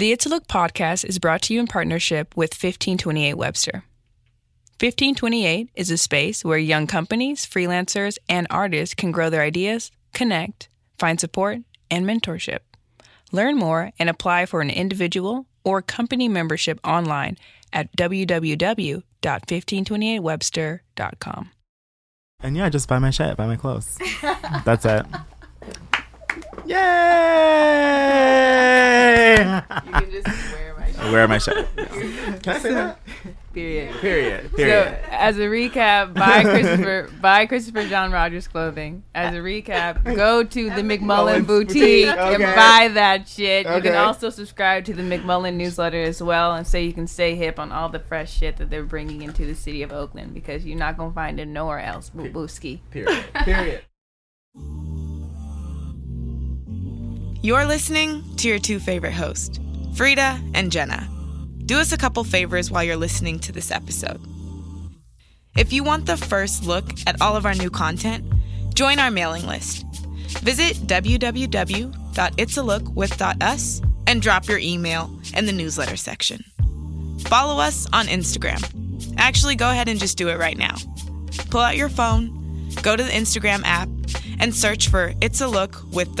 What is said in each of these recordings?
The It's a Look podcast is brought to you in partnership with 1528 Webster. 1528 is a space where young companies, freelancers, and artists can grow their ideas, connect, find support, and mentorship. Learn more and apply for an individual or company membership online at www.1528webster.com. And yeah, just buy my shit, buy my clothes. That's it. Yay! You can just wear my I wear my shit. Can I say that? period. Period. So, as a recap, buy Christopher, buy Christopher John Rogers clothing. As a recap, go to the McMullen boutique boutique, and buy that shit. You can also subscribe to the McMullen newsletter as well, and so you can stay hip on all the fresh shit that they're bringing into the city of Oakland because you're not gonna find it nowhere else. Boo booski. Period. Period. You're listening to your two favorite hosts, Frida and Jenna. Do us a couple favors while you're listening to this episode. If you want the first look at all of our new content, join our mailing list. Visit www.itsalookwith.us and drop your email in the newsletter section. Follow us on Instagram. Actually, go ahead and just do it right now. Pull out your phone, go to the Instagram app, and search for It's a Look with.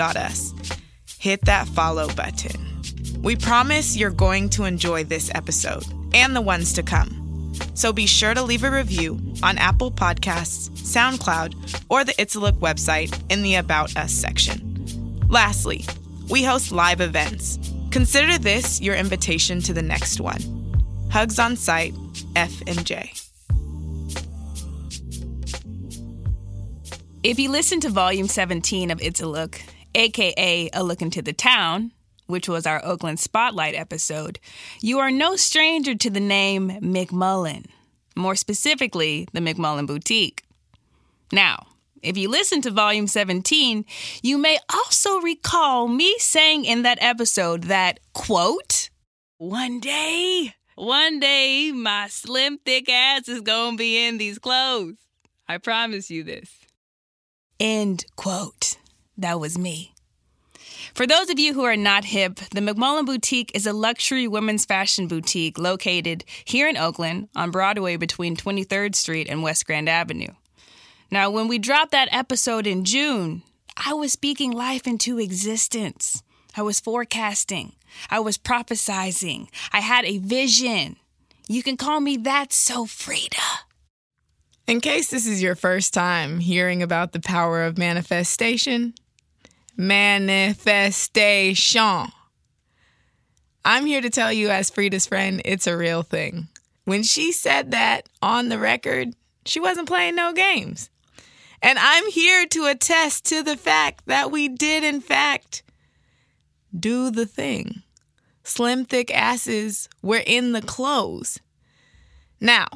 Hit that follow button. We promise you're going to enjoy this episode and the ones to come. So be sure to leave a review on Apple Podcasts, SoundCloud, or the It's a Look website in the About Us section. Lastly, we host live events. Consider this your invitation to the next one. Hugs on site, F and J. If you listen to volume 17 of It's a Look, aka A Look into the Town, which was our Oakland Spotlight episode, you are no stranger to the name McMullen, more specifically, the McMullen Boutique. Now, if you listen to volume 17, you may also recall me saying in that episode that, quote, one day, one day, my slim, thick ass is gonna be in these clothes. I promise you this. End quote. That was me. For those of you who are not hip, the McMullen Boutique is a luxury women's fashion boutique located here in Oakland on Broadway between 23rd Street and West Grand Avenue. Now, when we dropped that episode in June, I was speaking life into existence. I was forecasting. I was prophesizing. I had a vision. You can call me that so Frida. In case this is your first time hearing about the power of manifestation, manifestation. I'm here to tell you, as Frida's friend, it's a real thing. When she said that on the record, she wasn't playing no games. And I'm here to attest to the fact that we did, in fact, do the thing. Slim, thick asses were in the clothes. Now,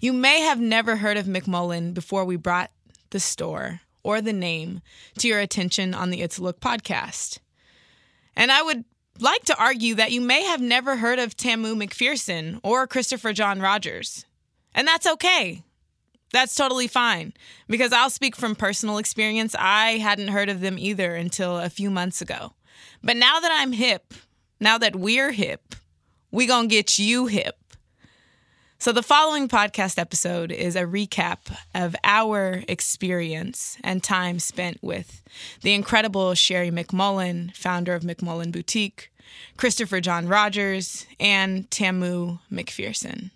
you may have never heard of McMullen before we brought the store or the name to your attention on the It's a Look podcast. And I would like to argue that you may have never heard of Tamu McPherson or Christopher John Rogers. And that's okay. That's totally fine because I'll speak from personal experience. I hadn't heard of them either until a few months ago. But now that I'm hip, now that we're hip, we going to get you hip. So, the following podcast episode is a recap of our experience and time spent with the incredible Sherri McMullen, founder of McMullen Boutique, Christopher John Rogers, and Tamu McPherson.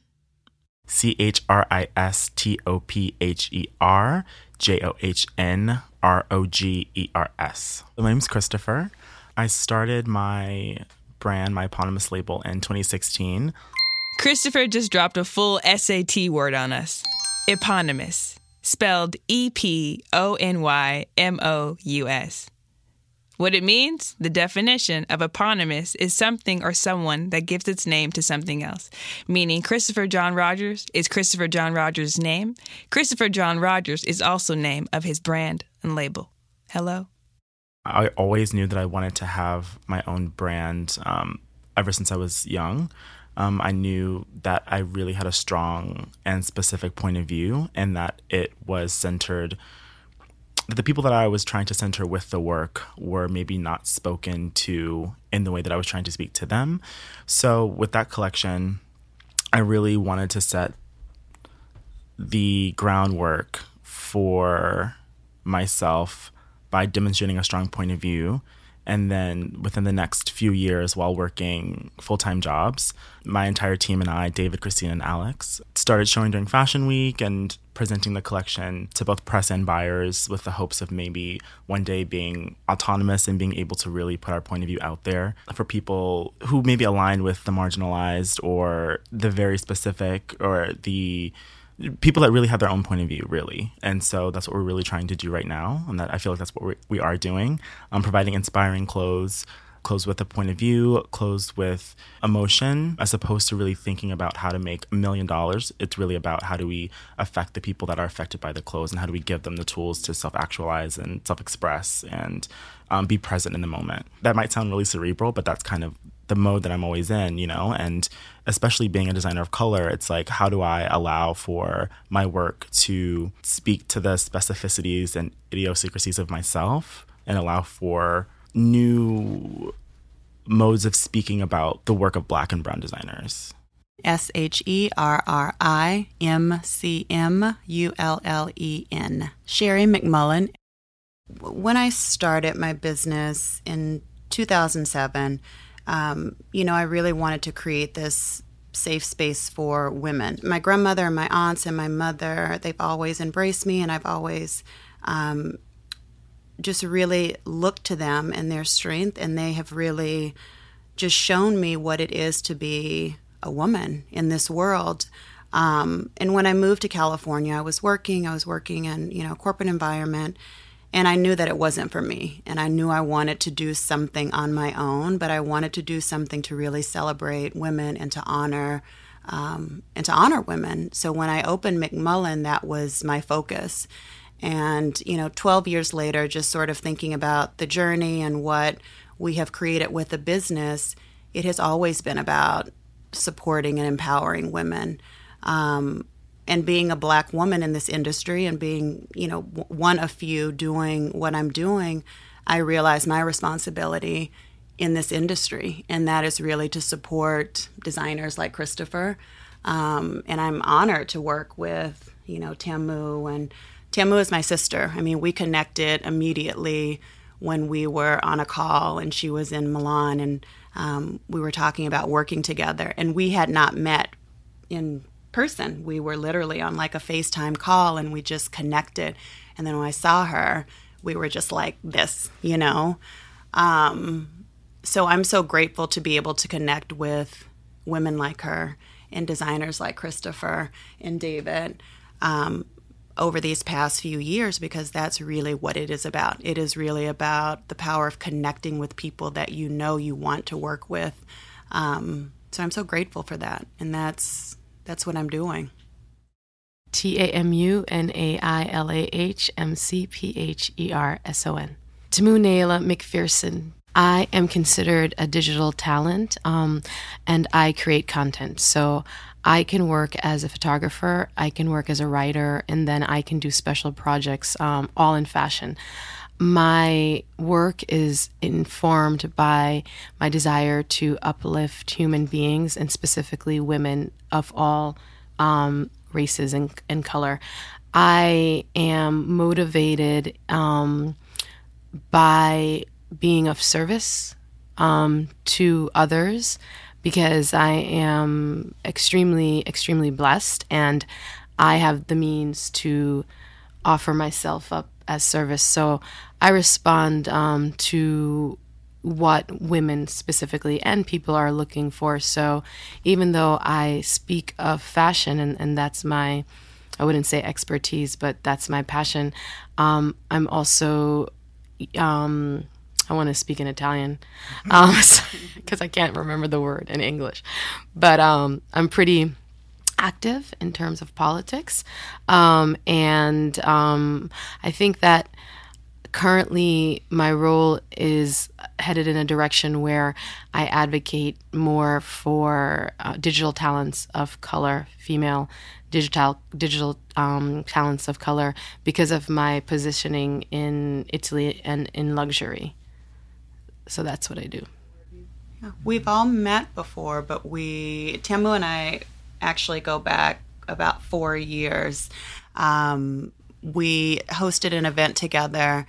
C H R I S T O P H E R J O H N R O G E R S. My name's Christopher. I started my brand, my eponymous label, in 2016. Christopher just dropped a full SAT word on us eponymous, spelled E P O N Y M O U S. What it means, the definition of eponymous is something or someone that gives its name to something else. Meaning, Christopher John Rogers is Christopher John Rogers' name. Christopher John Rogers is also name of his brand and label. Hello? I always knew that I wanted to have my own brand um, ever since I was young. Um, I knew that I really had a strong and specific point of view and that it was centered the people that I was trying to center with the work were maybe not spoken to in the way that I was trying to speak to them. So with that collection, I really wanted to set the groundwork for myself by demonstrating a strong point of view and then within the next few years, while working full time jobs, my entire team and I, David, Christine, and Alex, started showing during Fashion Week and presenting the collection to both press and buyers with the hopes of maybe one day being autonomous and being able to really put our point of view out there for people who maybe align with the marginalized or the very specific or the people that really have their own point of view, really. And so that's what we're really trying to do right now. And that I feel like that's what we, we are doing, um, providing inspiring clothes, clothes with a point of view, clothes with emotion, as opposed to really thinking about how to make a million dollars. It's really about how do we affect the people that are affected by the clothes and how do we give them the tools to self actualize and self express and um, be present in the moment. That might sound really cerebral, but that's kind of the mode that I'm always in, you know, and especially being a designer of color, it's like, how do I allow for my work to speak to the specificities and idiosyncrasies of myself and allow for new modes of speaking about the work of black and brown designers? S H E R R I M C M U L L E N. Sherri McMullen. When I started my business in 2007, um, you know, I really wanted to create this safe space for women. My grandmother and my aunts and my mother, they've always embraced me, and I've always um, just really looked to them and their strength, and they have really just shown me what it is to be a woman in this world. Um, and when I moved to California, I was working. I was working in you know corporate environment, and I knew that it wasn't for me. And I knew I wanted to do something on my own, but I wanted to do something to really celebrate women and to honor um, and to honor women. So when I opened McMullen, that was my focus. And you know, 12 years later, just sort of thinking about the journey and what we have created with the business, it has always been about supporting and empowering women. Um, and being a black woman in this industry and being you know one of few doing what i'm doing i realize my responsibility in this industry. And that is really to support designers like christopher. Um, and i'm honored to work with you know tamu and tamu is my sister. I mean we connected immediately when we were on a call and she was in milan and um, we were talking about working together. And we had not met in person. We were literally on like a FaceTime call and we just connected. And then when I saw her, we were just like this, you know? Um, so I'm so grateful to be able to connect with women like her and designers like Christopher and David um, over these past few years because that's really what it is about. It is really about the power of connecting with people that you know you want to work with. Um, so I'm so grateful for that. And that's that's what I'm doing. T A M U N A I L A H M C P H E R S O N. Tamu Nailah McPherson. I am considered a digital talent um, and I create content. So I can work as a photographer, I can work as a writer, and then I can do special projects um, all in fashion. My work is informed by my desire to uplift human beings and specifically women of all um, races and, and, color. I am motivated um, by being of service um, to others because I am extremely, extremely blessed and I have the means to offer myself up as service. So I respond um, to what women specifically and people are looking for. So even though I speak of fashion and, and that's my, I wouldn't say expertise, but that's my passion, um, I'm also, um, I want to speak in Italian because um, I can't remember the word in English. But um, I'm pretty active in terms of politics. Um, and um, I think that currently my role is headed in a direction where I advocate more for uh, digital talents of color, female digital digital um, talents of color because of my positioning in Italy and in luxury. So that's what I do. We've all met before, but we, Tamu and I, actually go back about four years. Um, we hosted an event together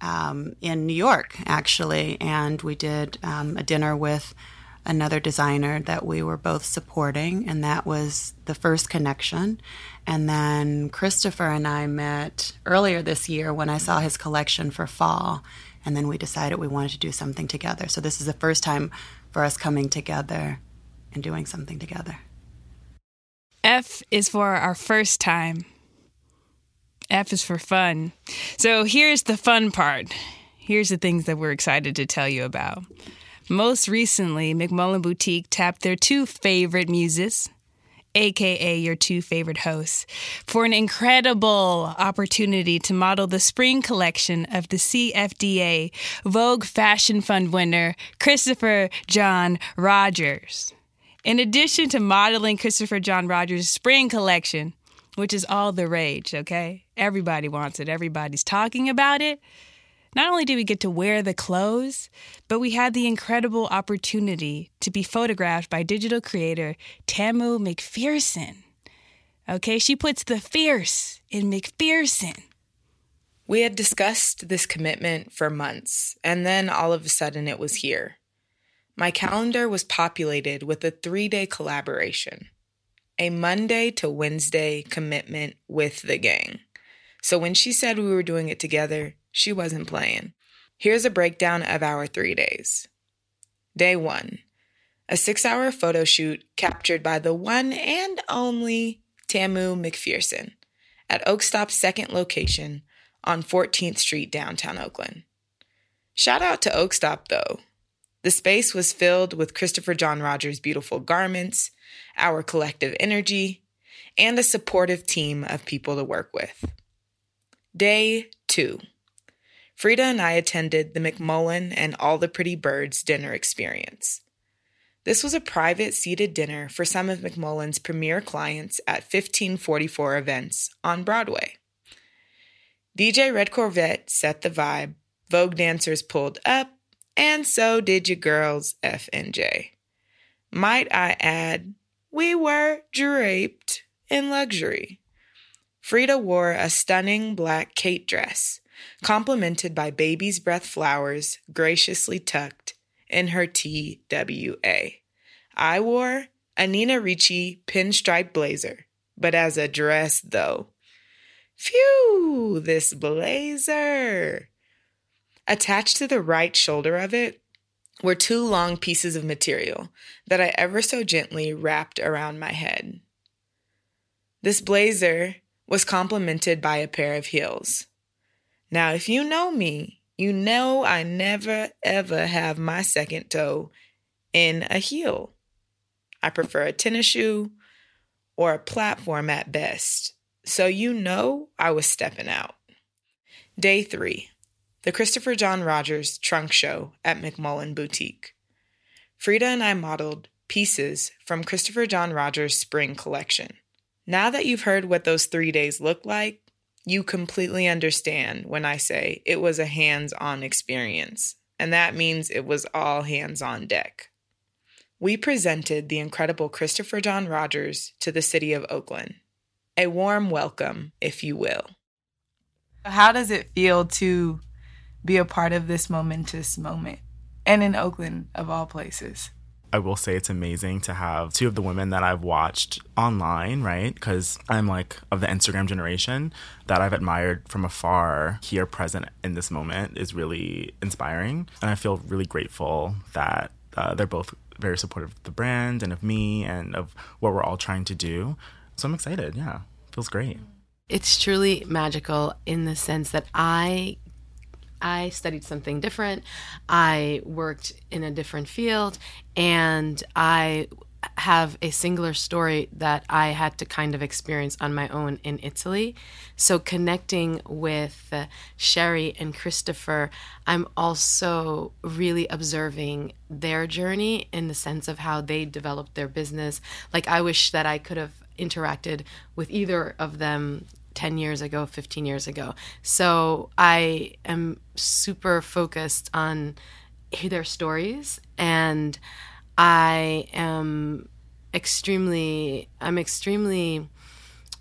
um, in New York, actually, and we did um, a dinner with another designer that we were both supporting, and that was the first connection. And then Christopher and I met earlier this year when I saw his collection for fall, and then we decided we wanted to do something together. So this is the first time for us coming together and doing something together. F is for our first time. F is for fun. So here's the fun part. Here's the things that we're excited to tell you about. Most recently, McMullen Boutique tapped their two favorite muses, aka your two favorite hosts, for an incredible opportunity to model the spring collection of the CFDA Vogue Fashion Fund winner, Christopher John Rogers. In addition to modeling Christopher John Rogers' spring collection, which is all the rage, okay? Everybody wants it, everybody's talking about it. Not only did we get to wear the clothes, but we had the incredible opportunity to be photographed by digital creator Tamu McPherson. Okay, she puts the fierce in McPherson. We had discussed this commitment for months, and then all of a sudden it was here. My calendar was populated with a three day collaboration, a Monday to Wednesday commitment with the gang. So when she said we were doing it together, she wasn't playing. Here's a breakdown of our three days. Day one a six hour photo shoot captured by the one and only Tamu McPherson at Oakstop's second location on 14th Street, downtown Oakland. Shout out to Oakstop, though. The space was filled with Christopher John Rogers' beautiful garments, our collective energy, and a supportive team of people to work with. Day two. Frida and I attended the McMullen and All the Pretty Birds dinner experience. This was a private seated dinner for some of McMullen's premier clients at 1544 events on Broadway. DJ Red Corvette set the vibe, Vogue dancers pulled up, and so did your girls F and J. Might I add, we were draped in luxury. Frida wore a stunning black Kate dress complemented by baby's breath flowers graciously tucked in her TWA. I wore a Nina Ricci pinstripe blazer, but as a dress though. Phew, this blazer! Attached to the right shoulder of it were two long pieces of material that I ever so gently wrapped around my head. This blazer was complemented by a pair of heels. Now, if you know me, you know I never ever have my second toe in a heel. I prefer a tennis shoe or a platform at best. So you know I was stepping out. Day three, the Christopher John Rogers trunk show at McMullen Boutique. Frida and I modeled pieces from Christopher John Rogers' spring collection. Now that you've heard what those three days look like, you completely understand when I say it was a hands on experience, and that means it was all hands on deck. We presented the incredible Christopher John Rogers to the city of Oakland. A warm welcome, if you will. How does it feel to be a part of this momentous moment and in Oakland, of all places? I will say it's amazing to have two of the women that I've watched online, right? Because I'm like of the Instagram generation that I've admired from afar here present in this moment is really inspiring. And I feel really grateful that uh, they're both very supportive of the brand and of me and of what we're all trying to do. So I'm excited. Yeah, feels great. It's truly magical in the sense that I I studied something different. I worked in a different field and I have a singular story that I had to kind of experience on my own in Italy. So, connecting with uh, Sherri and Christopher, I'm also really observing their journey in the sense of how they developed their business. Like, I wish that I could have interacted with either of them 10 years ago, 15 years ago. So, I am super focused on their stories and I am extremely I'm extremely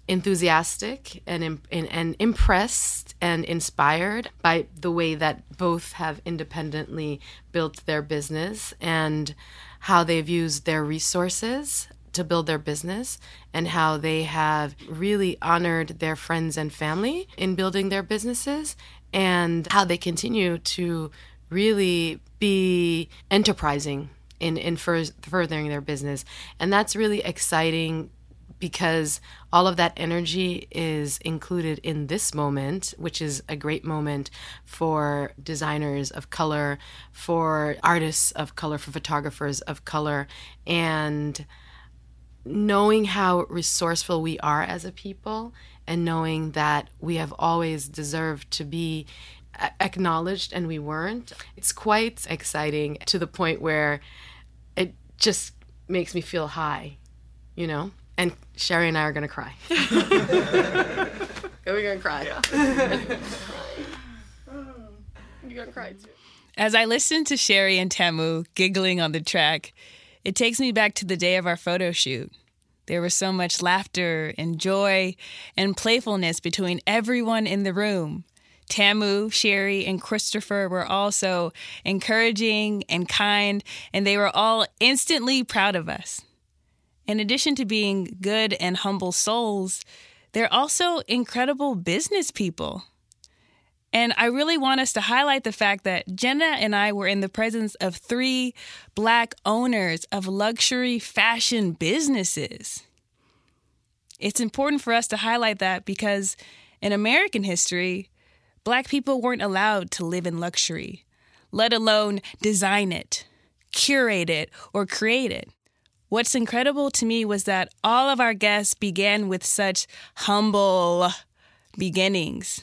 enthusiastic and, and, and impressed and inspired by the way that both have independently built their business and how they've used their resources to build their business and how they have really honored their friends and family in building their businesses and how they continue to really be enterprising in in fur- furthering their business. And that's really exciting because all of that energy is included in this moment, which is a great moment for designers of color, for artists of color, for photographers of color, and knowing how resourceful we are as a people, and knowing that we have always deserved to be acknowledged and we weren't. It's quite exciting to the point where it just makes me feel high, you know? And Sherri and I are going to cry. We're going to cry. You're going to cry too. As I listen to Sherri and Tamu giggling on the track, it takes me back to the day of our photo shoot. There was so much laughter and joy and playfulness between everyone in the room. Tamu, Sherri, and Christopher were also encouraging and kind, and they were all instantly proud of us. In addition to being good and humble souls, they're also incredible business people. And I really want us to highlight the fact that Jenna and I were in the presence of three black owners of luxury fashion businesses. It's important for us to highlight that because in American history, black people weren't allowed to live in luxury, let alone design it, curate it, or create it. What's incredible to me was that all of our guests began with such humble beginnings.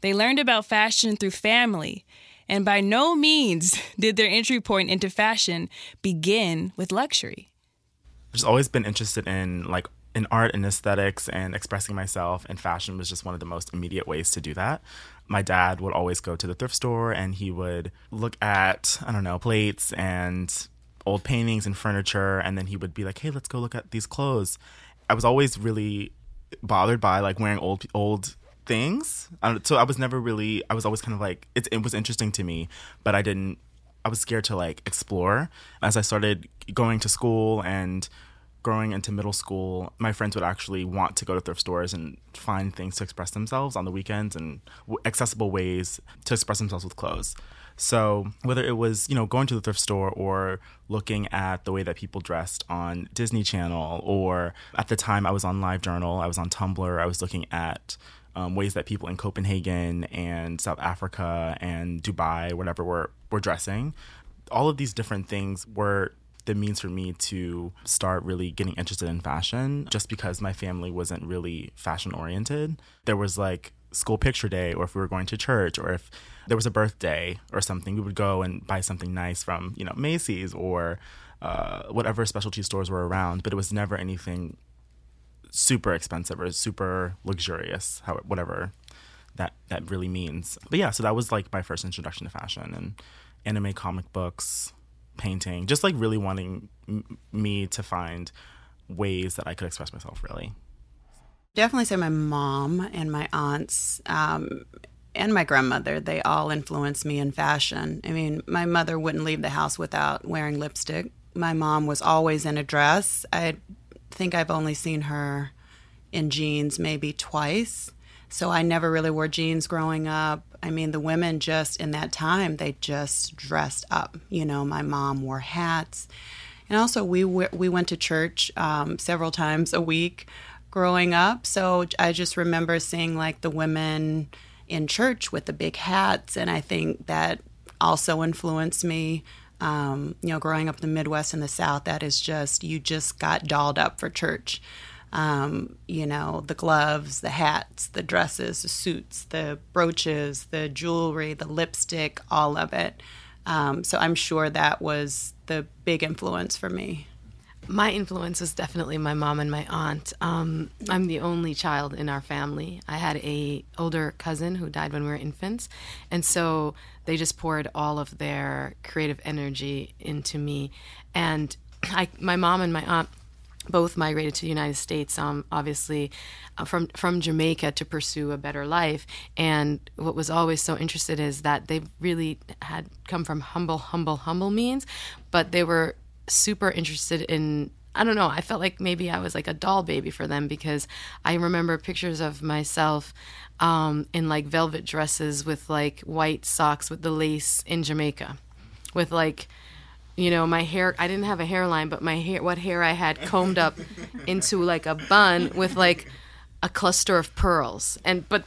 They learned about fashion through family, and by no means did their entry point into fashion begin with luxury. I've just always been interested in like in art and aesthetics and expressing myself and fashion was just one of the most immediate ways to do that. My dad would always go to the thrift store and he would look at, I don't know, plates and old paintings and furniture and then he would be like, "Hey, let's go look at these clothes." I was always really bothered by like wearing old old things. So I was never really I was always kind of like it, it was interesting to me, but I didn't I was scared to like explore. As I started going to school and growing into middle school, my friends would actually want to go to thrift stores and find things to express themselves on the weekends and accessible ways to express themselves with clothes. So whether it was you know going to the thrift store or looking at the way that people dressed on Disney Channel, or at the time I was on LiveJournal, I was on Tumblr, I was looking at um, ways that people in Copenhagen and South Africa and Dubai, whatever, were were dressing. All of these different things were the means for me to start really getting interested in fashion just because my family wasn't really fashion oriented. There was like school picture day, or if we were going to church, or if there was a birthday or something, we would go and buy something nice from, you know, Macy's or uh, whatever specialty stores were around, but it was never anything super expensive or super luxurious, how, whatever that, that really means. But yeah, so that was like my first introduction to fashion and anime comic books, painting, just like really wanting m- me to find ways that I could express myself really. Definitely say my mom and my aunts um, and my grandmother, they all influenced me in fashion. I mean, my mother wouldn't leave the house without wearing lipstick. My mom was always in a dress. I think I've only seen her in jeans maybe twice. So I never really wore jeans growing up. I mean, the women just in that time, they just dressed up. You know, my mom wore hats. And also, we, we went to church um, several times a week growing up. So I just remember seeing like the women in church with the big hats. And I think that also influenced me Um, you know, growing up in the Midwest and the South, that is just, you just got dolled up for church. Um, you know, the gloves, the hats, the dresses, the suits, the brooches, the jewelry, the lipstick, all of it. Um, so I'm sure that was the big influence for me. My influence was definitely my mom and my aunt. Um, I'm the only child in our family. I had a older cousin who died when we were infants, and so they just poured all of their creative energy into me. And I, my mom and my aunt both migrated to the United States, um, obviously uh, from from Jamaica to pursue a better life. And what was always so interested is that they really had come from humble, humble, humble means, but they were super interested in I don't know. I felt like maybe I was like a doll baby for them because I remember pictures of myself um, in like velvet dresses with like white socks with the lace in Jamaica, with like, you know, my hair. I didn't have a hairline, but my hair, what hair I had combed up into like a bun with like a cluster of pearls. And but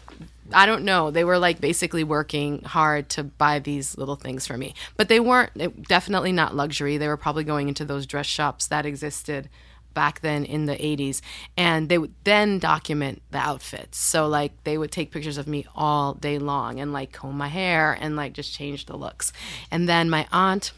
I don't know. They were like basically working hard to buy these little things for me, but they weren't it, definitely not luxury. They were probably going into those dress shops that existed back then in the 80s and they would then document the outfits. So like they would take pictures of me all day long and like comb my hair and like just change the looks. And then my aunt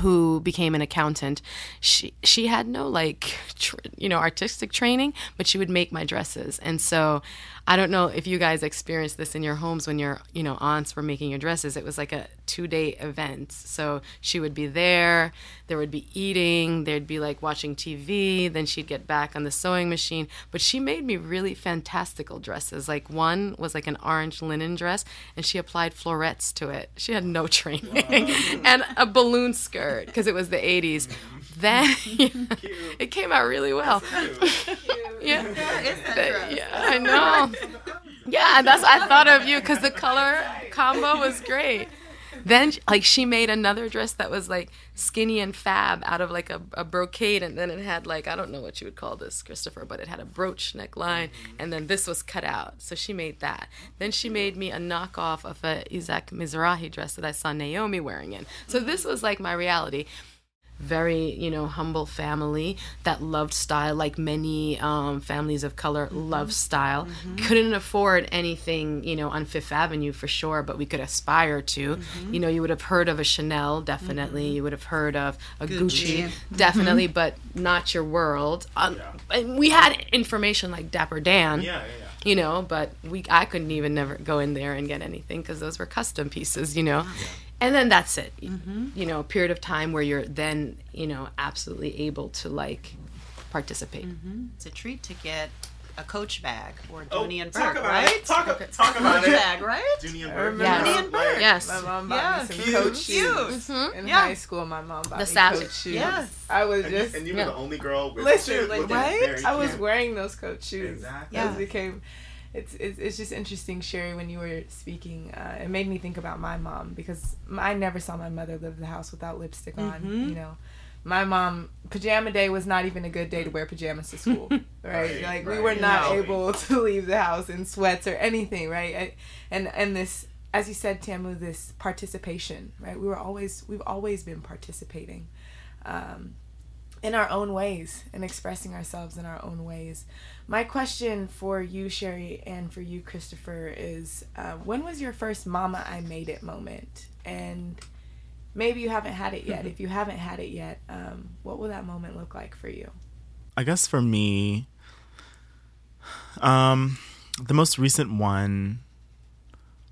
who became an accountant she she had no like tr- you know artistic training but she would make my dresses. And so i don't know if you guys experienced this in your homes when your you know aunts were making your dresses. It was like a two day event. So she would be there there would be eating there'd be like watching tv then she'd get back on the sewing machine. But she made me really fantastical dresses. Like one was like an orange linen dress and she applied florets to it. She had no training. And a balloon skirt because it was the 80s then it came out really well. Yeah. Yeah i know. Yeah that's i thought of you because the color combo was great. Then like she made another dress that was like skinny and fab out of like a, a brocade and then it had like i don't know what you would call this christopher but it had a brooch neckline and then this was cut out. So she made that. Then she made me a knockoff of a isaac mizrahi dress that i saw naomi wearing in. So this was like my reality very you know humble family that loved style like many um, families of color Mm-hmm. love style. Couldn't afford anything you know on fifth avenue for sure but we could aspire to. Mm-hmm. you know you would have heard of a chanel definitely. You would have heard of a gucci, Gucci. definitely but not your world. Um, and we had information like dapper dan Yeah, yeah, yeah. you know but we i couldn't even never go in there and get anything because those were custom pieces you know and then that's it mm-hmm. you know a period of time where you're then you know absolutely able to like participate mm-hmm. It's a treat to get a Coach bag or Oh, Dooney and talk Bourke, about right? it. Talk, talk about Coach it. bag, right? Dooney and I Bourke. remember Yes. Dooney and Bourke. yes My mom bought Yeah, me some cute. coach shoes. Cute. In Yeah. high school, my mom bought The me Savage. coach shoes. Yes. I was And you, just and you were yeah. the only girl with listen, shoes like right. I was wearing those coach shoes. Exactly. Those Yeah. became. It's, it's it's just interesting, Sherri. When you were speaking, uh, it made me think about my mom because I never saw my mother leave the house without lipstick on. Mhm. You know, my mom pajama day was not even a good day to wear pajamas to school. right? Right, Like we were not No. able to leave the house in sweats or anything. Right? I- And and this, as you said, Tamu, this participation. Right? We were always we've always been participating. Um, in our own ways and expressing ourselves in our own ways. My question for you, Sherri, and for you, Christopher, is uh, when was your first Mama I Made It moment? And maybe you haven't had it yet. if you haven't had it yet, um, what will that moment look like for you? I guess for me, um, the most recent one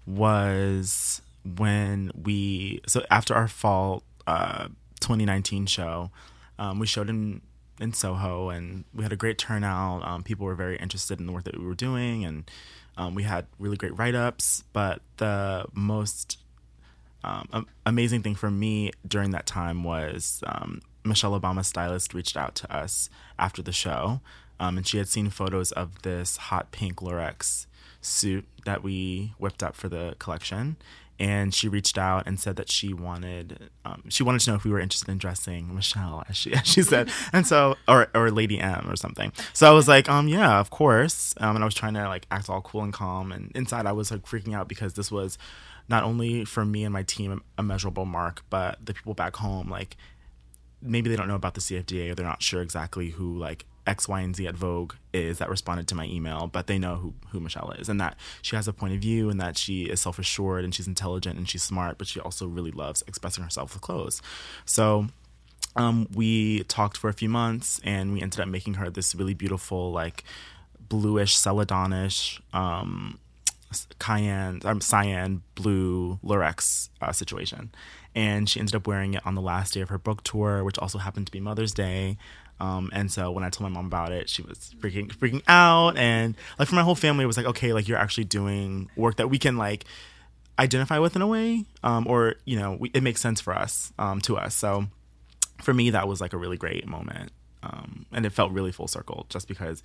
was when we so after our fall uh, 2019 show, um, we showed in in Soho and we had a great turnout. Um, people were very interested in the work that we were doing, and um, we had really great write ups. But the most um, amazing thing for me during that time was um, Michelle Obama's stylist reached out to us after the show, um, and she had seen photos of this hot pink Lurex suit that we whipped up for the collection. And she reached out and said that she wanted um, she wanted to know if we were interested in dressing Michelle, as she as she said, and so or or Lady M or something. So I was like, um, yeah, of course. Um, and I was trying to like act all cool and calm, and inside I was like freaking out because this was not only for me and my team a measurable mark, but the people back home like maybe they don't know about the CFDA or they're not sure exactly who like X, Y, and Z at Vogue is that responded to my email, but they know who, who Michelle is and that she has a point of view and that she is self assured and she's intelligent and she's smart, but she also really loves expressing herself with clothes. So um, we talked for a few months and we ended up making her this really beautiful, like bluish, celadonish, um, cayenne, um, cyan blue Lurex uh, situation. And she ended up wearing it on the last day of her book tour, which also happened to be Mother's Day. Um, and so when I told my mom about it, she was freaking freaking out, and like for my whole family, it was like, okay, like you're actually doing work that we can like identify with in a way, um, or you know, we, it makes sense for us um, to us. So for me, that was like a really great moment, um, and it felt really full circle, just because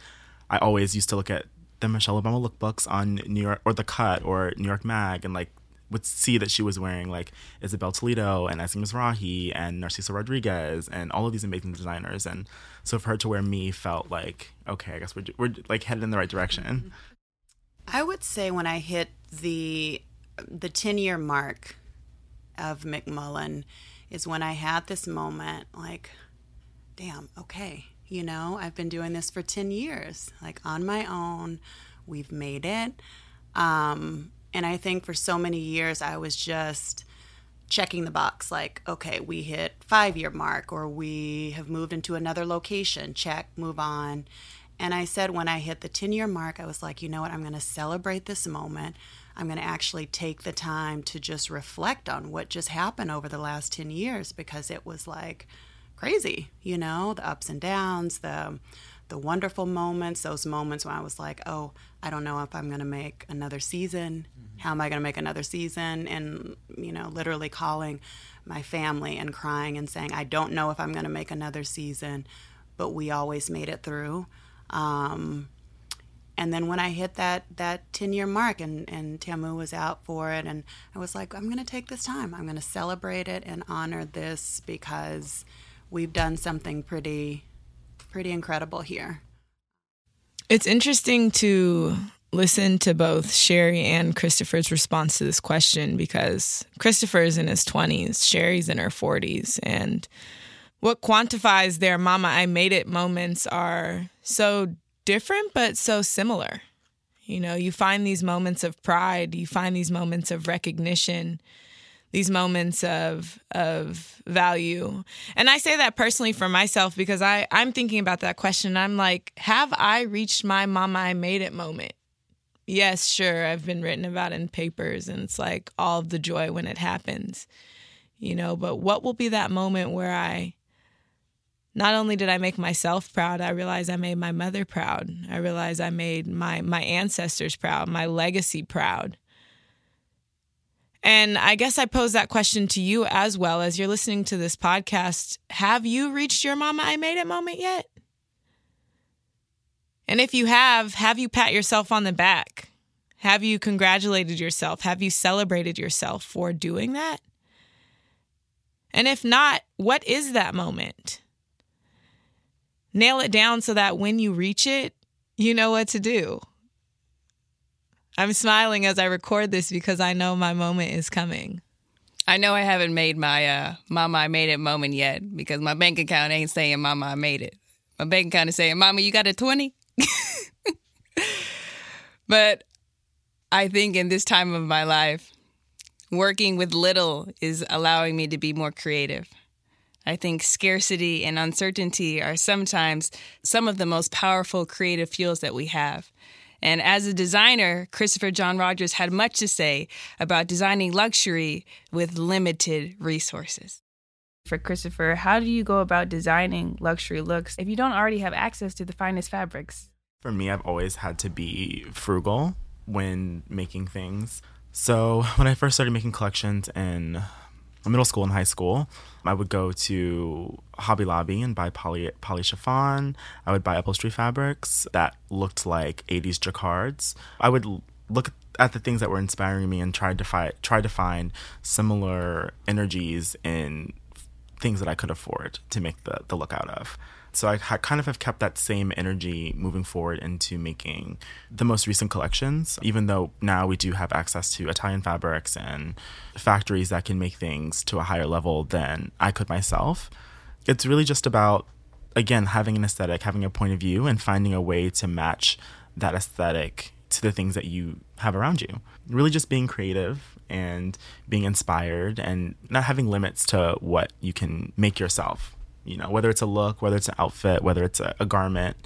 I always used to look at the Michelle Obama lookbooks on New York or the Cut or New York Mag, and like would see that she was wearing like Isabel Toledo and Isaac Mizrahi and Narciso Rodriguez and all of these amazing designers. And so for her to wear me felt like, okay, I guess we're, we're like headed in the right direction. I would say when I hit the the 10 year mark of McMullen is when I had this moment like, damn, okay, you know, I've been doing this for 10 years, like on my own. We've made it. Um, and I think for so many years, I was just checking the box like, okay, we hit five year mark or we have moved into another location, check, move on. And I said when I hit the 10 year mark, I was like, you know what, I'm going to celebrate this moment. I'm going to actually take the time to just reflect on what just happened over the last 10 years because it was like crazy, you know, the ups and downs, the the wonderful moments, those moments when I was like, oh, I don't know if I'm going to make another season. How am I going to make another season? And, you know, literally calling my family and crying and saying, I don't know if I'm going to make another season, but we always made it through. Um, and then when I hit that that 10 year mark and, and Tamu was out for it, and I was like, I'm going to take this time. I'm going to celebrate it and honor this because we've done something pretty pretty incredible here. It's interesting to listen to both Sherri and Christopher's response to this question because Christopher is in his 20s, Sherri's in her 40s, and what quantifies their mama I made it moments are so different but so similar. You know, you find these moments of pride, you find these moments of recognition these moments of of value. And I say that personally for myself because I I'm thinking about that question. I'm like, have I reached my mama I made it moment? Yes, sure, I've been written about in papers and it's like all of the joy when it happens. You know, but what will be that moment where I not only did I make myself proud, I realized I made my mother proud. I realized I made my my ancestors proud, my legacy proud. And I guess I pose that question to you as well as you're listening to this podcast. Have you reached your mama I made it moment yet? And if you have, have you pat yourself on the back? Have you congratulated yourself? Have you celebrated yourself for doing that? And if not, what is that moment? Nail it down so that when you reach it, you know what to do. I'm smiling as I record this because I know my moment is coming. I know I haven't made my uh, mama I made it moment yet because my bank account ain't saying mama I made it. My bank account is saying mama you got a 20. but I think in this time of my life working with little is allowing me to be more creative. I think scarcity and uncertainty are sometimes some of the most powerful creative fuels that we have. And as a designer, Christopher John Rogers had much to say about designing luxury with limited resources. For Christopher, how do you go about designing luxury looks if you don't already have access to the finest fabrics? For me, I've always had to be frugal when making things. So when I first started making collections in middle school and high school, I would go to Hobby Lobby and buy poly poly chiffon. I would buy upholstery fabrics that looked like 80s jacquards. I would look at the things that were inspiring me and try to find try to find similar energies in things that I could afford to make the, the look out of. So I ha- kind of have kept that same energy moving forward into making the most recent collections, even though now we do have access to Italian fabrics and factories that can make things to a higher level than I could myself. It's really just about, again, having an aesthetic, having a point of view, and finding a way to match that aesthetic to the things that you have around you. Really just being creative and being inspired and not having limits to what you can make yourself you know, whether it's a look, whether it's an outfit, whether it's a, a garment.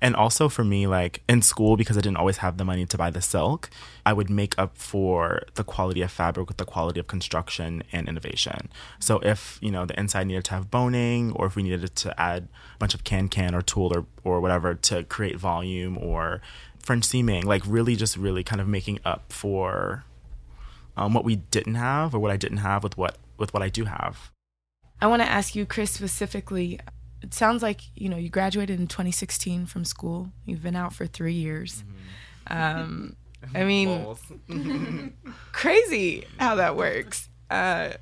And also for me, like in school, because I didn't always have the money to buy the silk, I would make up for the quality of fabric with the quality of construction and innovation. So if, you know, the inside needed to have boning or if we needed to add a bunch of can can or tulle or, or whatever to create volume or French seaming, like really just really kind of making up for um, what we didn't have or what I didn't have with what with what I do have. I want to ask you, Chris, specifically. It sounds like you know you graduated in 2016 from school. You've been out for three years. Mm-hmm. Um, I mean, crazy how that works. Uh,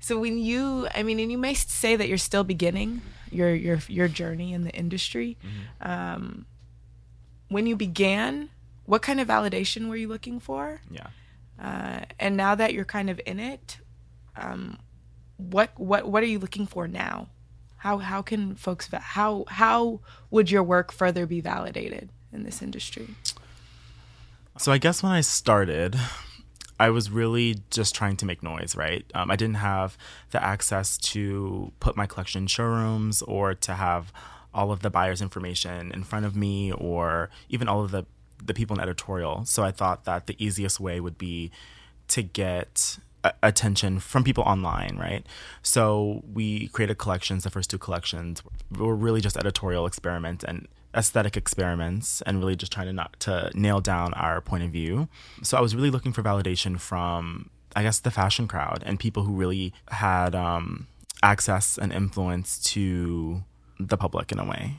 so when you, I mean, and you may say that you're still beginning your your your journey in the industry. Mm-hmm. Um, when you began, what kind of validation were you looking for? Yeah. Uh, and now that you're kind of in it, um, what what what are you looking for now? How how can folks how how would your work further be validated in this industry? So I guess when I started, I was really just trying to make noise, right? Um, I didn't have the access to put my collection in showrooms or to have all of the buyer's information in front of me or even all of the, the people in editorial. So I thought that the easiest way would be to get attention from people online, right? So we created collections. The first two collections were really just editorial experiments and aesthetic experiments, and really just trying to not to nail down our point of view. So I was really looking for validation from, I guess, the fashion crowd and people who really had um, access and influence to the public in a way.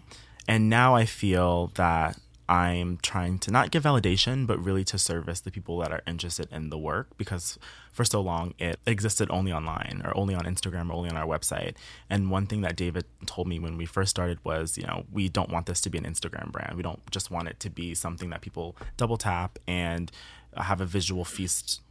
And now I feel that I'm trying to not give validation, but really to service the people that are interested in the work because for so long it existed only online or only on Instagram or only on our website. And one thing that David told me when we first started was, you know, we don't want this to be an Instagram brand. We don't just want it to be something that people double tap and have a visual feast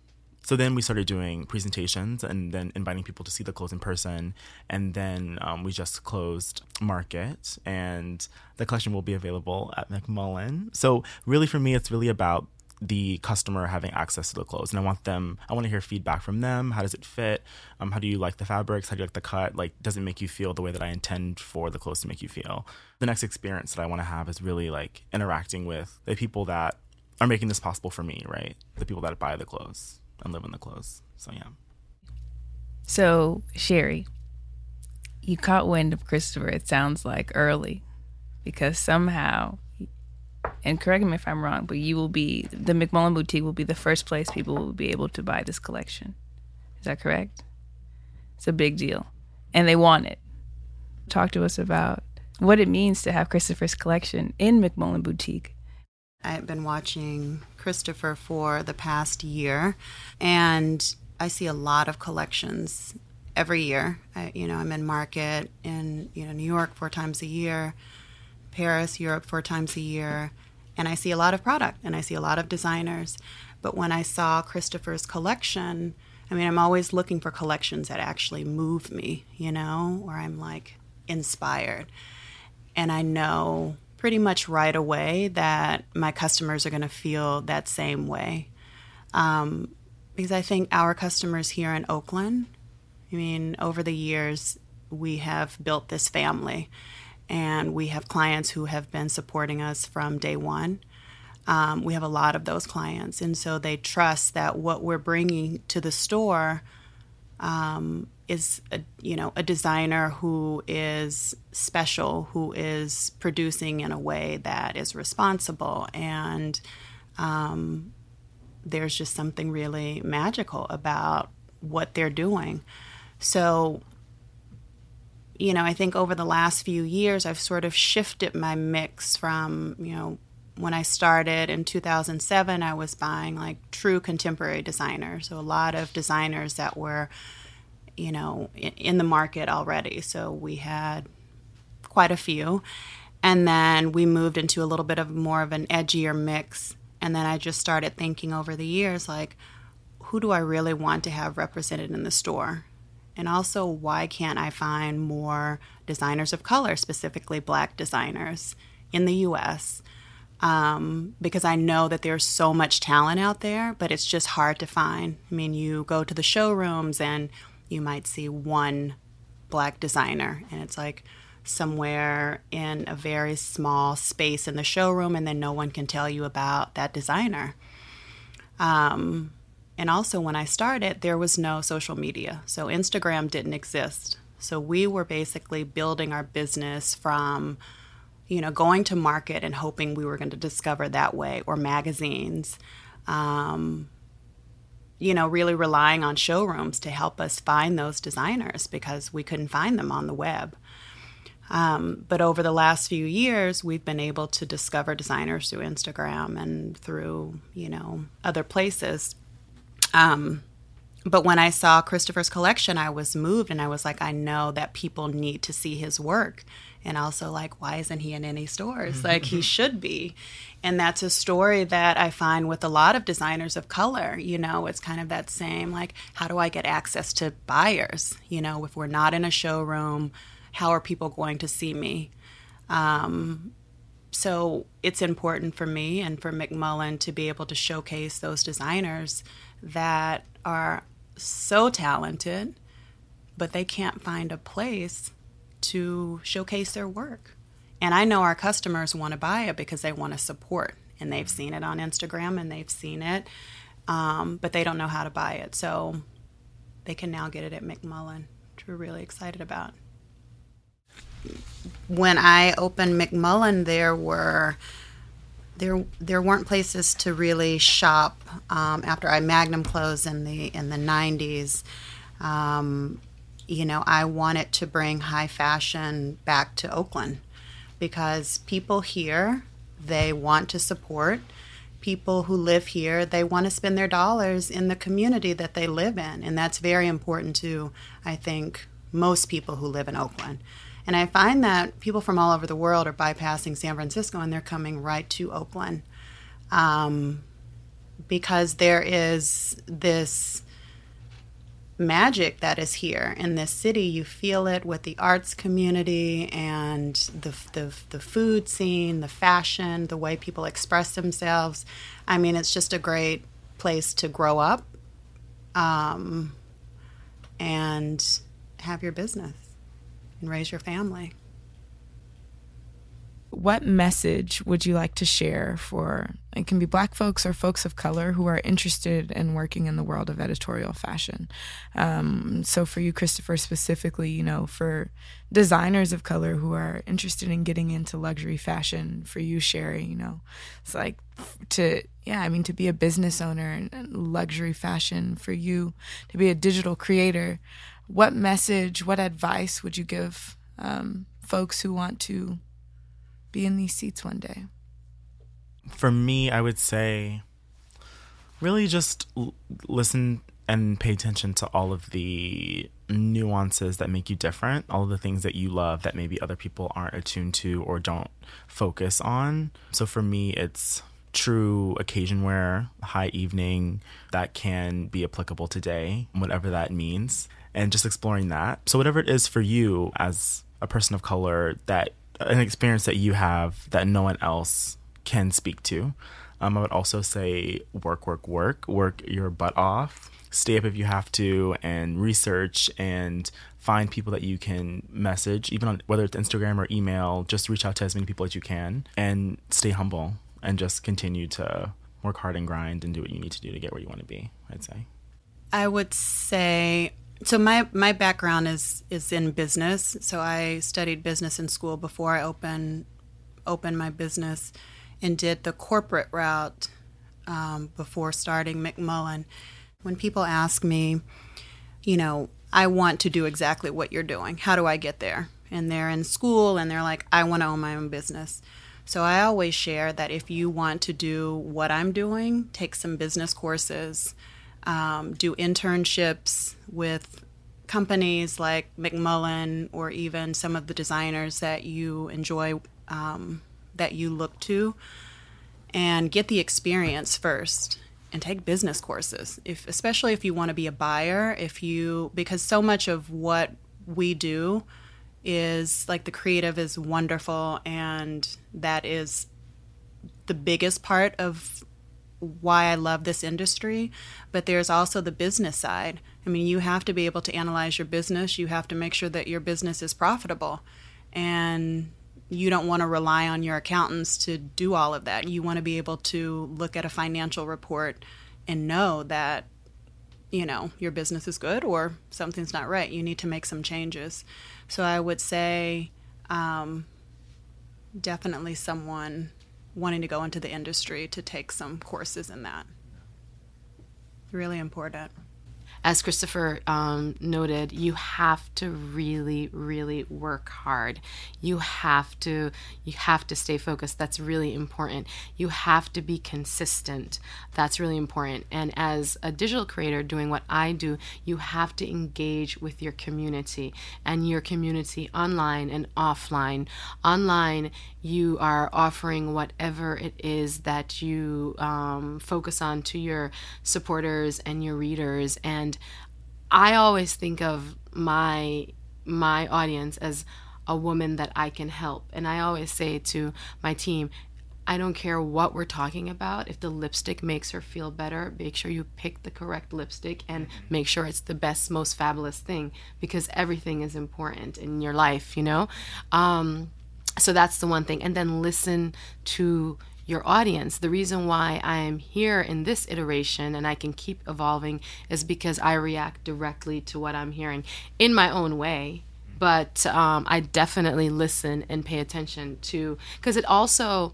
so then we started doing presentations and then inviting people to see the clothes in person. And then um, we just closed Market, and the collection will be available at McMullen. So really, for me, it's really about the customer having access to the clothes. And i want them i want to hear feedback from them. How does it fit? Um, how do you like the fabrics? How do you like the cut? Like does it make you feel the way that i intend for the clothes to make you feel? The next experience that i want to have is really like interacting with the people that are making this possible for me right? The people that buy the clothes and live in the clothes. So yeah. So Sherri, you caught wind of Christopher. It sounds like early, because somehow, and correct me if I'm wrong, but you will be the McMullen boutique will be the first place people will be able to buy this collection. Is that correct? It's a big deal, and they want it. Talk to us about what it means to have Christopher's collection in McMullen boutique. I've been watching Christopher for the past year, and I see a lot of collections every year. I, you know, I'm in market in you know New York four times a year, Paris, Europe four times a year, and I see a lot of product and I see a lot of designers. But when I saw Christopher's collection, I mean, I'm always looking for collections that actually move me, you know, where I'm like inspired, and I know pretty much right away that my customers are going to feel that same way. Um, because I think our customers here in Oakland, I mean, over the years, we have built this family and we have clients who have been supporting us from day one. Um, we have a lot of those clients, and so they trust that what we're bringing to the store um, is a, you know a designer who is special, who is producing in a way that is responsible, and um, there's just something really magical about what they're doing. So, you know, I think over the last few years, I've sort of shifted my mix from you know when I started in 2007, I was buying like true contemporary designers. So a lot of designers that were you know, in, in the market already. So we had quite a few. And then we moved into a little bit of more of an edgier mix. And then I just started thinking over the years, like, who do I really want to have represented in the store? And also, why can't I find more designers of color, specifically black designers, in the US? Um, because I know that there's so much talent out there, but it's just hard to find. I mean, you go to the showrooms and you might see one black designer, and it's like somewhere in a very small space in the showroom, and then no one can tell you about that designer. Um, and also, when I started, there was no social media. So, Instagram didn't exist. So, we were basically building our business from, you know, going to market and hoping we were going to discover that way, or magazines. Um, you know, really relying on showrooms to help us find those designers because we couldn't find them on the web. Um, but over the last few years, we've been able to discover designers through Instagram and through, you know, other places. Um, but when I saw Christopher's collection, I was moved and I was like, I know that people need to see his work. And also, like, why isn't he in any stores? like, he should be. And that's a story that I find with a lot of designers of color. You know, it's kind of that same, like, how do I get access to buyers? You know, if we're not in a showroom, how are people going to see me? Um, so it's important for me and for McMullen to be able to showcase those designers that are so talented, but they can't find a place to showcase their work. And I know our customers want to buy it because they want to support, and they've seen it on Instagram and they've seen it, um, but they don't know how to buy it. So they can now get it at McMullen, which we're really excited about. When I opened McMullen, there were there there weren't places to really shop um, after I. Magnin closed in the in the 90s. Um, you know, I wanted to bring high fashion back to Oakland because people here they want to support. People who live here they want to spend their dollars in the community that they live in and that's very important to i think most people who live in oakland. And I find that people from all over the world are bypassing San Francisco and they're coming right to Oakland um, because there is this magic that is here in this city. You feel it with the arts community and the, the, the food scene, the fashion, the way people express themselves. I mean, it's just a great place to grow up um, and have your business and raise your family. What message would you like to share for it can be black folks or folks of color who are interested in working in the world of editorial fashion? Um, so for you, Christopher, specifically, you know, for designers of color who are interested in getting into luxury fashion, for you, Sherri, you know, it's like to yeah, I mean to be a business owner in luxury fashion, for you to be a digital creator what message, what advice would you give um, folks who want to be in these seats one day? For me, I would say really just l- listen and pay attention to all of the nuances that make you different, all of the things that you love that maybe other people aren't attuned to or don't focus on. So for me, it's true occasion wear, high evening that can be applicable today, whatever that means and just exploring that. So, whatever it is for you as a person of color, that an experience that you have that no one else can speak to. Um, I would also say work, work, work, work your butt off. Stay up if you have to and research and find people that you can message, even on whether it's Instagram or email. Just reach out to as many people as you can and stay humble and just continue to work hard and grind and do what you need to do to get where you want to be, I'd say. I would say so my my background is is in business. So I studied business in school before I opened opened my business, and did the corporate route um, before starting McMullen. When people ask me, you know, I want to do exactly what you're doing. How do I get there? And they're in school and they're like, I want to own my own business. So I always share that if you want to do what I'm doing, take some business courses um, do internships with companies like McMullen or even some of the designers that you enjoy, um, that you look to, and get the experience first and take business courses. If especially if you want to be a buyer if you because so much of what we do is like the creative is wonderful and that is the biggest part of why I love this industry, but there's also the business side. I mean, you have to be able to analyze your business. You have to make sure that your business is profitable. And you don't want to rely on your accountants to do all of that. You want to be able to look at a financial report and know that you know your business is good or something's not right. You need to make some changes. So I would say um, definitely someone wanting to go into the industry to take some courses in that. Really important as Christopher um, noted, you have to really, really work hard. You have to you have to stay focused. That's really important. You have to be consistent. That's really important. And as a digital creator doing what I do, you have to engage with your community and your community online and offline. Online, you are offering whatever it is that you um, focus on to your supporters and your readers and I always think of my my audience as a woman that I can help. And I always say to my team, I don't care what we're talking about. If the lipstick makes her feel better, make sure you pick the correct lipstick and make sure it's the best, most fabulous thing because everything is important in your life, you know? Um, so that's the one thing. And then listen to your audience. The reason why I am here in this iteration and I can keep evolving is because I react directly to what I'm hearing in my own way. But um, I definitely listen and pay attention to, because it also,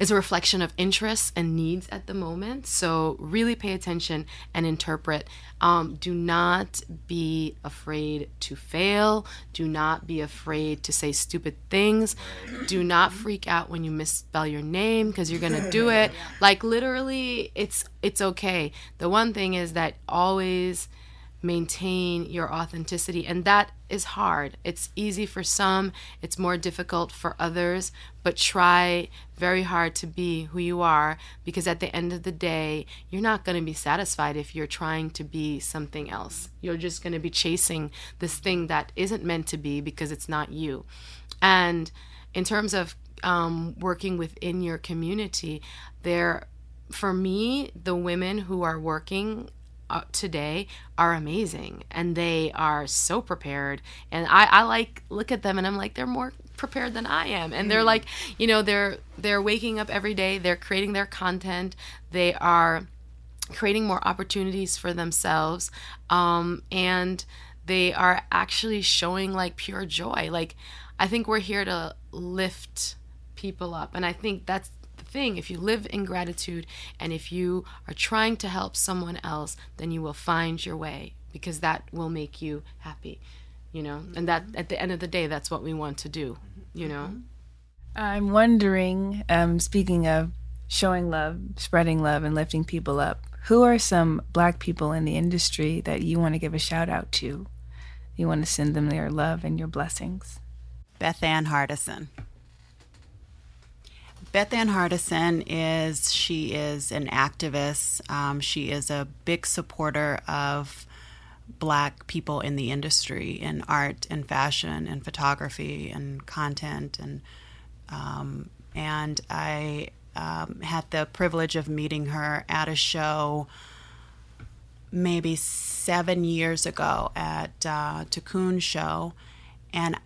is a reflection of interests and needs at the moment. So really pay attention and interpret. Um, do not be afraid to fail. Do not be afraid to say stupid things. Do not freak out when you misspell your name because you're gonna do it. Like literally, it's it's okay. The one thing is that always maintain your authenticity. And that is hard. It's easy for some, it's more difficult for others, but try very hard to be who you are because at the end of the day, you're not going to be satisfied if you're trying to be something else. You're just going to be chasing this thing that isn't meant to be because it's not you. And in terms of um, working within your community, there for me, the women who are working today are amazing and they are so prepared. And I, I like look at them and i'm like they're more prepared than i am. And they're mm. like you know they're they're waking up every day they're creating their content they are creating more opportunities for themselves um, and they are actually showing like pure joy. Like i think we're here to lift people up and i think that's thing. If you live in gratitude and if you are trying to help someone else, then you will find your way because that will make you happy, you know? And that at the end of the day, that's what we want to do, you know? I'm wondering, um, speaking of showing love, spreading love, and lifting people up, who are some black people in the industry that you want to give a shout out to? You want to send them your love and your blessings? Bethann Hardison. Bethann Hardison is she is an activist. Um, she is a big supporter of black people in the industry in art and fashion and photography and content and um, and I um, had the privilege of meeting her at a show maybe seven years ago at uh, Tikkun show, and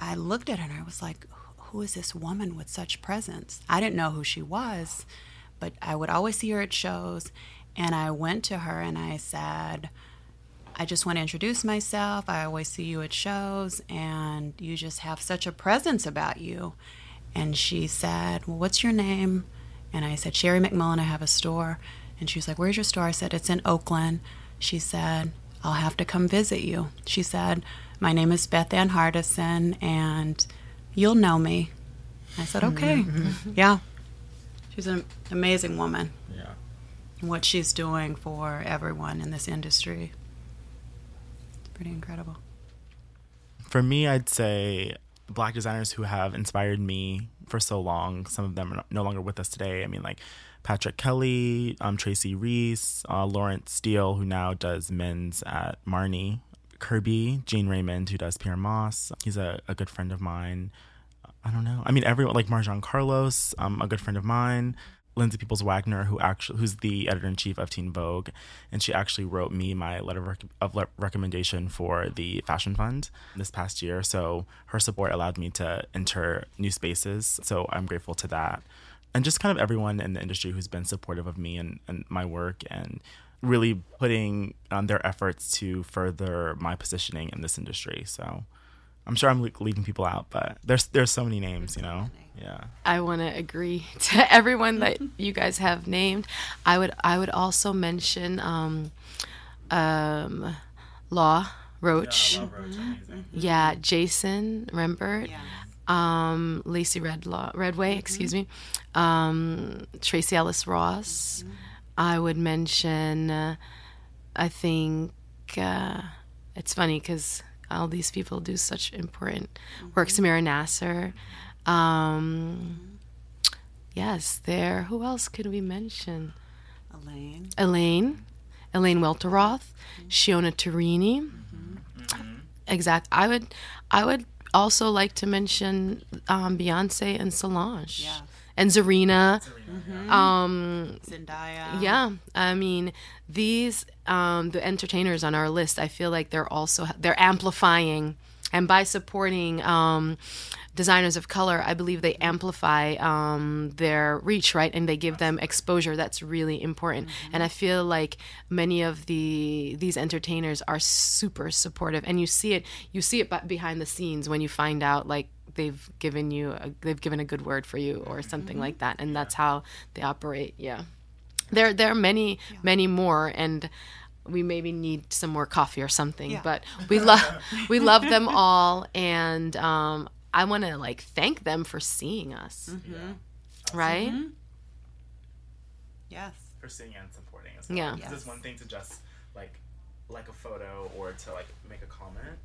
I looked at her and I was like, who is this woman with such presence? I didn't know who she was, but I would always see her at shows. And I went to her and I said, I just want to introduce myself. I always see you at shows, and you just have such a presence about you. And she said, Well, what's your name? And I said, Sherri McMullen, I have a store. And she was like, Where's your store? I said, It's in Oakland. She said, I'll have to come visit you. She said, My name is Bethann Hardison, and You'll know me. I said, Okay. Mm-hmm. Yeah. She's an amazing woman. Yeah. What she's doing for everyone in this industry. It's pretty incredible. For me, I'd say black designers who have inspired me for so long. Some of them are no longer with us today. I mean, like Patrick Kelly, um, Tracy Reese, uh, Lawrence Steele, who now does men's at Marni, Kerby, Gene Raymond, who does Pyer Moss. He's a, a good friend of mine. I don't know. I mean, everyone like Marjon Carlos, um, a good friend of mine. Lindsay Peoples Wagner, who actually who's the editor in chief of Teen Vogue, and she actually wrote me my letter of, rec- of le- recommendation for the Fashion Fund this past year. So her support allowed me to enter new spaces. So I'm grateful to that, and just kind of everyone in the industry who's been supportive of me and, and my work and really putting um, their efforts to further my positioning in this industry. So I'm sure I'm leaving people out, but there's there's so many names, you know. Yeah. I want to agree to everyone that you guys have named. I would I would also mention um, um, Law Roach. Yeah, Roach yeah, Jason Rembert. Yeah. Um, Lacy Redlaw, Redway, mm-hmm. excuse me, um, Tracee Ellis Ross. Mm-hmm. I would mention, uh, I think, uh, it's funny because all these people do such important mm-hmm. work. Samira Nasr. Um, yes, there. Who else could we mention? Elaine. Elaine. Elaine Welteroth. Mm-hmm. Shiona Turini. Mm-hmm. Exact. I would. I would also like to mention um, Beyonce and Solange. Yeah. And Zarina. Mm-hmm. Um, Zendaya. Yeah. I mean, these um, the entertainers on our list. I feel like they're also they're amplifying, and by supporting um, designers of color, I believe they amplify um, their reach, right? And they give them exposure. That's really important. Mm-hmm. And I feel like many of the these entertainers are super supportive, and you see it. You see it behind the scenes when you find out like they've given you a, they've given a good word for you or something mm-hmm. like that, and that's how they operate. Yeah, there there are many yeah. many more, and we maybe need some more coffee or something. Yeah. But we love we love them all, and um, I want to like thank them for seeing us. Mm-hmm. Yeah. Right? Mm-hmm. Yes. For seeing and supporting us. well. Yeah. Yes. It's one thing to just like like a photo or to like make a comment.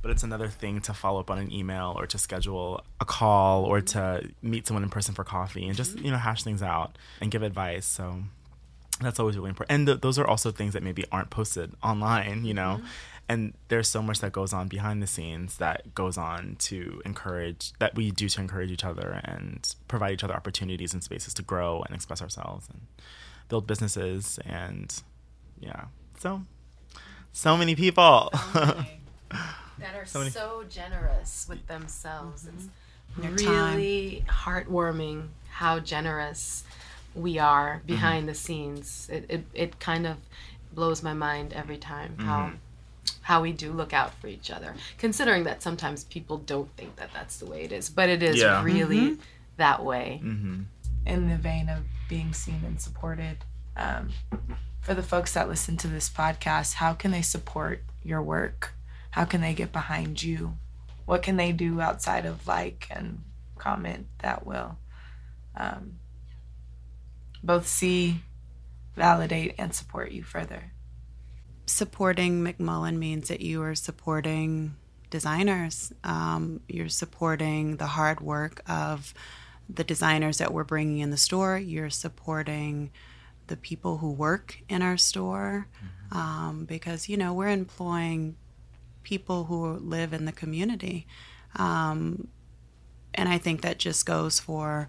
But it's another thing to follow up on an email or to schedule a call or to meet someone in person for coffee and just, mm-hmm. you know, hash things out and give advice. So that's always really important. And th- those are also things that maybe aren't posted online, you know. Mm-hmm and there's so much that goes on behind the scenes that goes on to encourage that we do to encourage each other and provide each other opportunities and spaces to grow and express ourselves and build businesses and yeah so so many people that are so, so, generous with themselves mm-hmm. it's really heartwarming how generous we are behind mm-hmm. the scenes it, it, it kind of blows my mind every time mm-hmm. how how we do look out for each other considering that sometimes people don't think that that's the way it is but it is yeah. really mm-hmm. that way mm-hmm. in the vein of being seen and supported um, for the folks that listen to this podcast how can they support your work how can they get behind you what can they do outside of like and comment that will um, both see validate and support you further supporting McMullen means that you are supporting designers. Um, you're supporting the hard work of the designers that we're bringing in the store. You're supporting the people who work in our store mm-hmm. um, because, you know, we're employing people who live in the community. Um, and I think that just goes for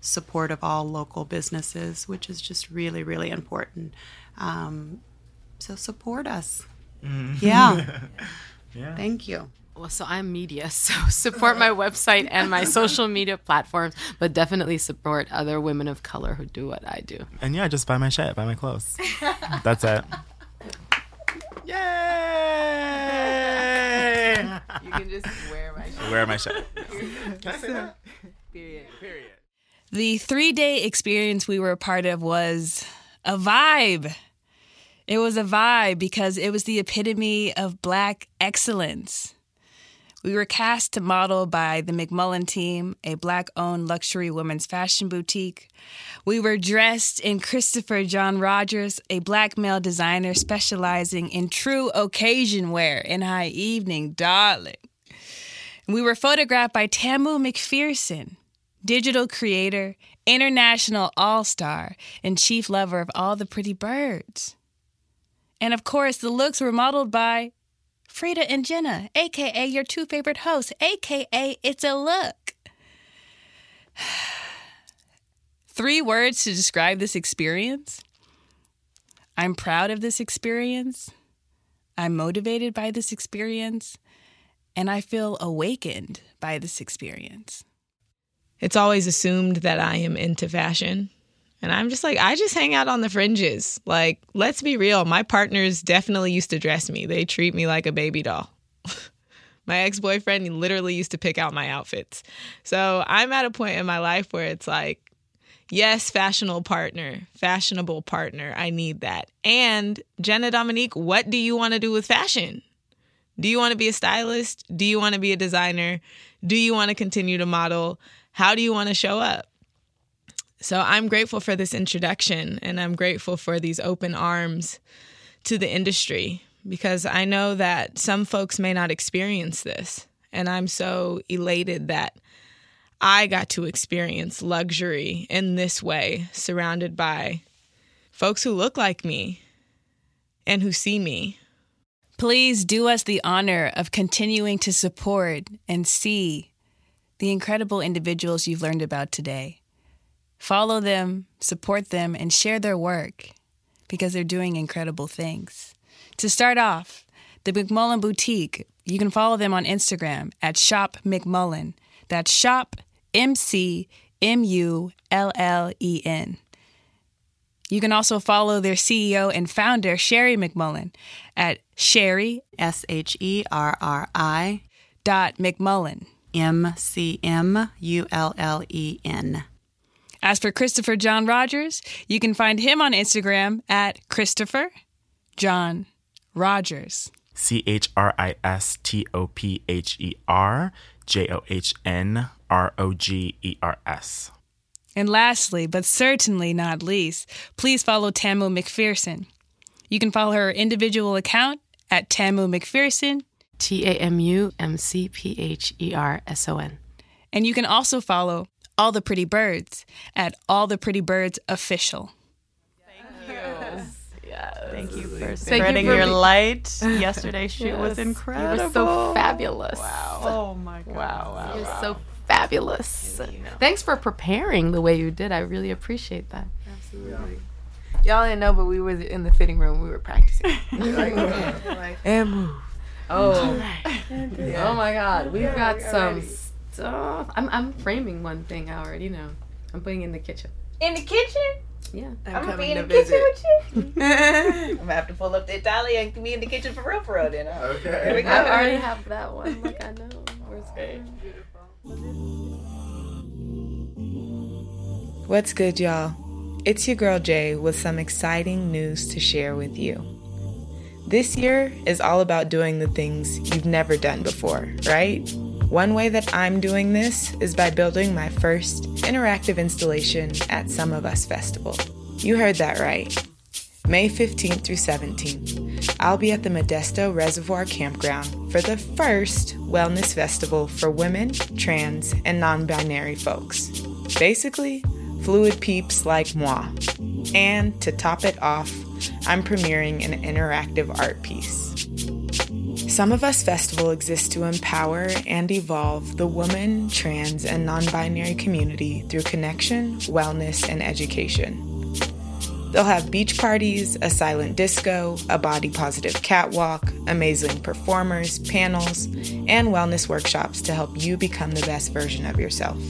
support of all local businesses, which is just really, really important. Um, so support us. Mm-hmm. Yeah. yeah. Thank you. Well, so I'm media, so support my website and my social media platforms, but definitely support other women of color who do what I do. And yeah, just buy my shit, buy my clothes. That's it. Yay! You can just wear my shit. Wear my shit. Can I say that? Period. Period. The three day experience we were a part of was a vibe. It was a vibe because it was the epitome of Black excellence. We were cast to model by the McMullen team, a black owned luxury women's fashion boutique. We were dressed in Christopher John Rogers, a black male designer specializing in true occasion wear and high evening, darling. We were photographed by Tamu McPherson, digital creator, international all star, and chief lover of all the pretty birds. And of course, the looks were modeled by Frida and Jenna, aka your two favorite hosts, aka It's a Look. Three words to describe this experience. I'm proud of this experience. I'm motivated by this experience. And I feel awakened by this experience. It's always assumed that I am into fashion. And I'm just like, I just hang out on the fringes. Like, let's be real. My partners definitely used to dress me, they treat me like a baby doll. my ex boyfriend literally used to pick out my outfits. So I'm at a point in my life where it's like, yes, fashionable partner, fashionable partner. I need that. And Jenna Dominique, what do you want to do with fashion? Do you want to be a stylist? Do you want to be a designer? Do you want to continue to model? How do you want to show up? So I'm grateful for this introduction and I'm grateful for these open arms to the industry because I know that some folks may not experience this. And I'm so elated that I got to experience luxury in this way, surrounded by folks who look like me and who see me. Please do us the honor of continuing to support and see the incredible individuals you've learned about today. Follow them, support them, and share their work because they're doing incredible things. To start off, the McMullen Boutique, you can follow them on Instagram at Shop McMullen. That's Shop M C M U L L E N. You can also follow their CEO and founder, Sherri McMullen, at Sherri, S H E R R I, dot McMullen. M C M U L L E N. As for Christopher John Rogers, you can find him on Instagram at Christopher John Rogers. C H R I S T O P H E R J O H N R O G E R S. And lastly, but certainly not least, please follow Tamu McPherson. You can follow her individual account at Tamu McPherson. T A M U M C P H E R S O N. And you can also follow All the Pretty Birds at All the Pretty Birds Official. Thank you for Thank spreading you for spreading your be- light. Yesterday's shoot Yes, was incredible. you were so fabulous. Wow. Oh my god. Wow, wow, You're so fabulous. Thanks for preparing the way you did. I really appreciate that. Absolutely. Y'all didn't know, but we were in the fitting room. We were practicing. and move. Oh, oh my God, we've got some stuff. I'm I'm framing one thing, Howard. You know, I'm putting in the kitchen. In the kitchen? Yeah. I'm, gonna be coming in the to kitchen visit. with you. I'm gonna have to pull up the Italia and be in the kitchen for real, for real. Then. huh? Here we go. I already have that one. Like I know. Where's Okay. What's good, y'all? It's your girl Jay with some exciting news to share with you. This year is all about doing the things you've never done before, right? One way that I'm doing this is by building my first interactive installation at Some of Us Festival. You heard that right. May 15th through 17th, I'll be at the Modesto Reservoir Campground for the first wellness festival for women, trans, and non binary folks. Basically, fluid peeps like moi. And to top it off, I'm premiering an interactive art piece. Some of Us Festival exists to empower and evolve the woman, trans, and non binary community through connection, wellness, and education. They'll have beach parties, a silent disco, a body positive catwalk, amazing performers, panels, and wellness workshops to help you become the best version of yourself.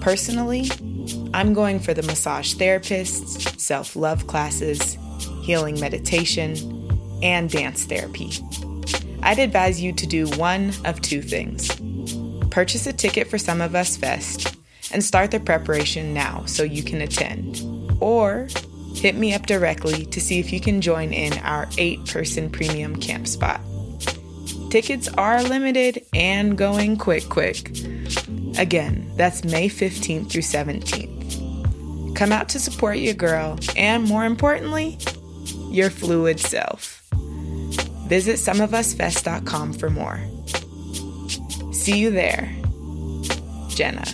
Personally, I'm going for the massage therapists, self love classes, healing meditation, and dance therapy. I'd advise you to do one of two things purchase a ticket for Some of Us Fest and start the preparation now so you can attend, or hit me up directly to see if you can join in our eight person premium camp spot. Tickets are limited and going quick, quick. Again, that's May 15th through 17th. Come out to support your girl and, more importantly, your fluid self. Visit someofusfest.com for more. See you there, Jenna.